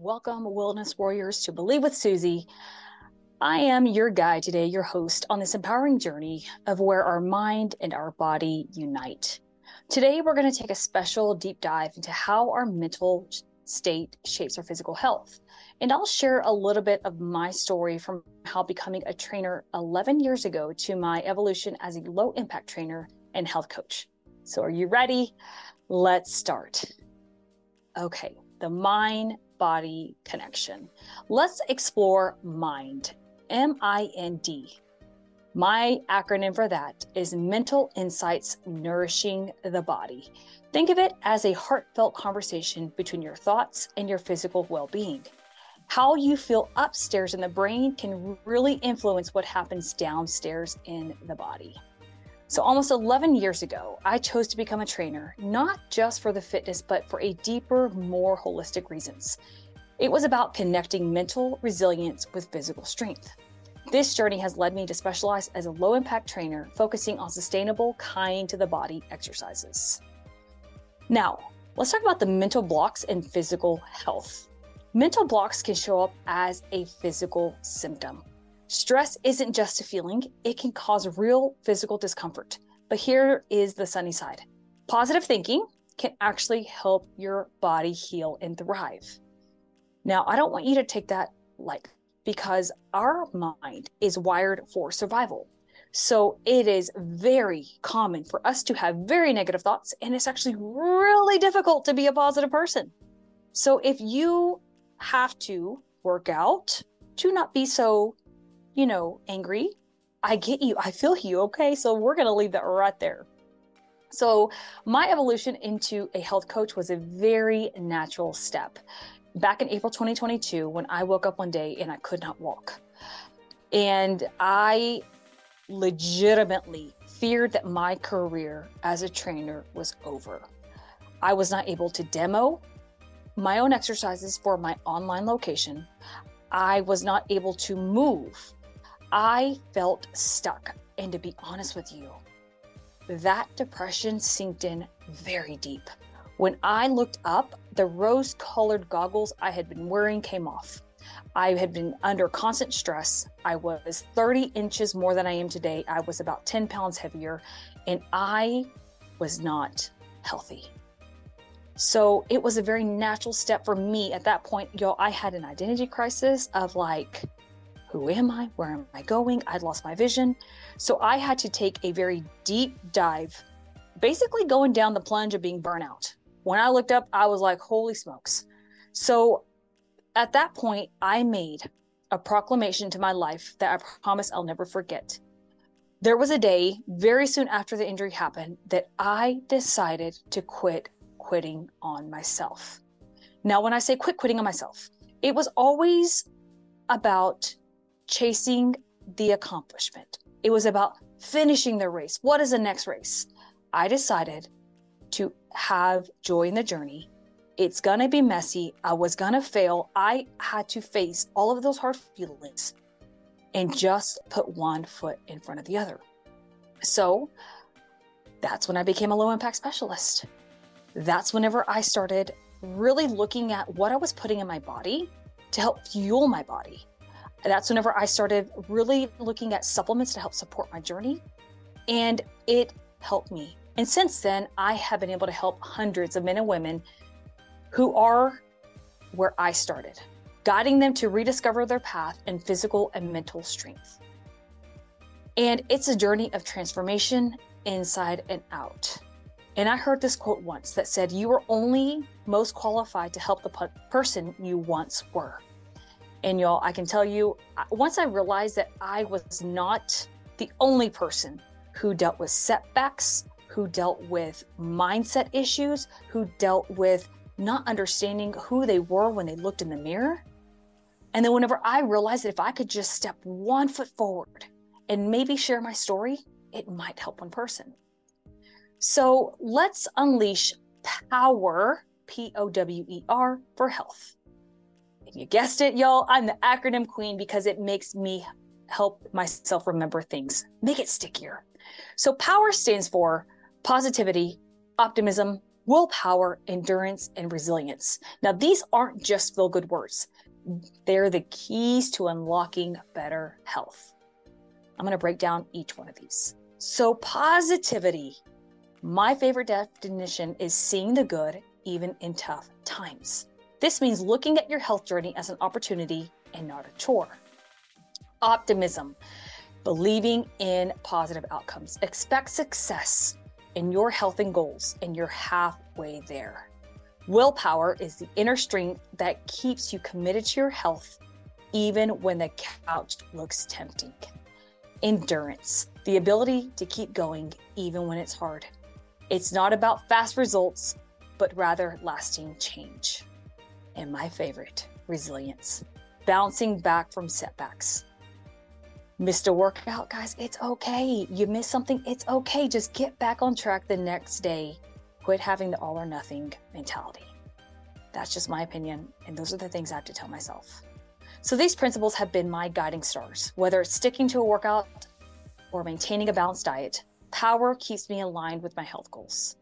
Welcome, Wellness Warriors, to Believe with Susie. I am your guide today, your host on this empowering journey of where our mind and our body unite. Today, we're going to take a special deep dive into how our mental state shapes our physical health. And I'll share a little bit of my story from how becoming a trainer 11 years ago to my evolution as a low impact trainer and health coach. So, are you ready? Let's start. Okay, the mind body connection. Let's explore MIND, M I N D. My acronym for that is Mental Insights Nourishing the Body. Think of it as a heartfelt conversation between your thoughts and your physical well being. How you feel upstairs in the brain can really influence what happens downstairs in the body. So, almost 11 years ago, I chose to become a trainer, not just for the fitness, but for a deeper, more holistic reasons. It was about connecting mental resilience with physical strength. This journey has led me to specialize as a low impact trainer, focusing on sustainable, kind to the body exercises. Now, let's talk about the mental blocks and physical health. Mental blocks can show up as a physical symptom. Stress isn't just a feeling, it can cause real physical discomfort. But here is the sunny side positive thinking can actually help your body heal and thrive. Now, I don't want you to take that light because our mind is wired for survival. So it is very common for us to have very negative thoughts, and it's actually really difficult to be a positive person. So if you have to work out to not be so you know, angry. I get you. I feel you. Okay. So we're going to leave that right there. So, my evolution into a health coach was a very natural step. Back in April 2022, when I woke up one day and I could not walk, and I legitimately feared that my career as a trainer was over. I was not able to demo my own exercises for my online location. I was not able to move I felt stuck. And to be honest with you, that depression sinked in very deep. When I looked up, the rose colored goggles I had been wearing came off. I had been under constant stress. I was 30 inches more than I am today. I was about 10 pounds heavier, and I was not healthy. So it was a very natural step for me at that point. Yo, I had an identity crisis of like, who am I? Where am I going? I'd lost my vision. So I had to take a very deep dive, basically going down the plunge of being burnout. When I looked up, I was like, holy smokes. So at that point, I made a proclamation to my life that I promise I'll never forget. There was a day very soon after the injury happened that I decided to quit quitting on myself. Now, when I say quit quitting on myself, it was always about chasing the accomplishment. It was about finishing the race. What is the next race? I decided to have joy in the journey. It's going to be messy. I was going to fail. I had to face all of those hard feelings and just put one foot in front of the other. So that's when I became a low impact specialist. That's whenever I started really looking at what I was putting in my body to help fuel my body that's whenever I started really looking at supplements to help support my journey. And it helped me. And since then, I have been able to help hundreds of men and women who are where I started, guiding them to rediscover their path in physical and mental strength. And it's a journey of transformation inside and out. And I heard this quote once that said, You are only most qualified to help the person you once were. And y'all, I can tell you, once I realized that I was not the only person who dealt with setbacks, who dealt with mindset issues, who dealt with not understanding who they were when they looked in the mirror. And then, whenever I realized that if I could just step one foot forward and maybe share my story, it might help one person. So let's unleash power, P O W E R, for health. You guessed it, y'all. I'm the acronym queen because it makes me help myself remember things, make it stickier. So, POWER stands for positivity, optimism, willpower, endurance, and resilience. Now, these aren't just feel good words, they're the keys to unlocking better health. I'm going to break down each one of these. So, positivity. My favorite definition is seeing the good even in tough times. This means looking at your health journey as an opportunity and not a chore. Optimism, believing in positive outcomes. Expect success in your health and goals, and you're halfway there. Willpower is the inner strength that keeps you committed to your health, even when the couch looks tempting. Endurance, the ability to keep going even when it's hard. It's not about fast results, but rather lasting change. And my favorite, resilience, bouncing back from setbacks. Missed a workout, guys, it's okay. You missed something, it's okay. Just get back on track the next day. Quit having the all or nothing mentality. That's just my opinion, and those are the things I have to tell myself. So these principles have been my guiding stars. Whether it's sticking to a workout or maintaining a balanced diet, power keeps me aligned with my health goals.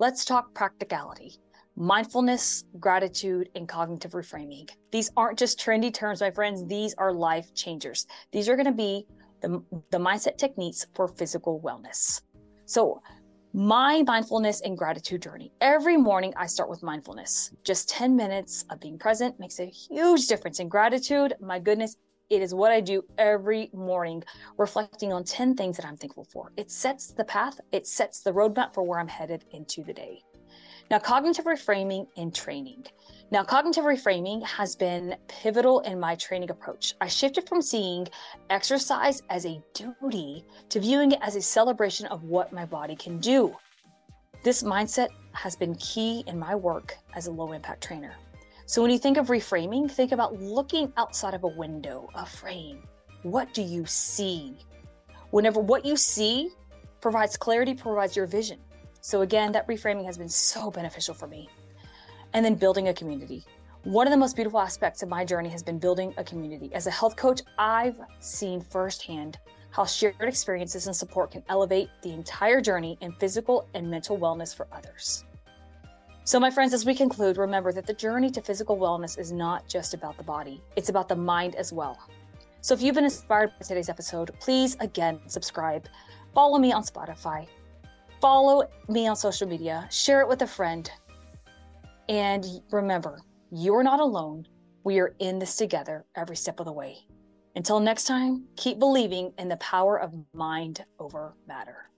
Let's talk practicality. Mindfulness, gratitude, and cognitive reframing. These aren't just trendy terms, my friends. These are life changers. These are going to be the, the mindset techniques for physical wellness. So, my mindfulness and gratitude journey. Every morning, I start with mindfulness. Just 10 minutes of being present makes a huge difference in gratitude. My goodness, it is what I do every morning, reflecting on 10 things that I'm thankful for. It sets the path, it sets the roadmap for where I'm headed into the day. Now, cognitive reframing and training. Now, cognitive reframing has been pivotal in my training approach. I shifted from seeing exercise as a duty to viewing it as a celebration of what my body can do. This mindset has been key in my work as a low impact trainer. So, when you think of reframing, think about looking outside of a window, a frame. What do you see? Whenever what you see provides clarity, provides your vision. So, again, that reframing has been so beneficial for me and then building a community. One of the most beautiful aspects of my journey has been building a community. As a health coach, I've seen firsthand how shared experiences and support can elevate the entire journey in physical and mental wellness for others. So, my friends, as we conclude, remember that the journey to physical wellness is not just about the body, it's about the mind as well. So, if you've been inspired by today's episode, please again subscribe, follow me on Spotify, follow me on social media, share it with a friend, and remember, you're not alone. We are in this together every step of the way. Until next time, keep believing in the power of mind over matter.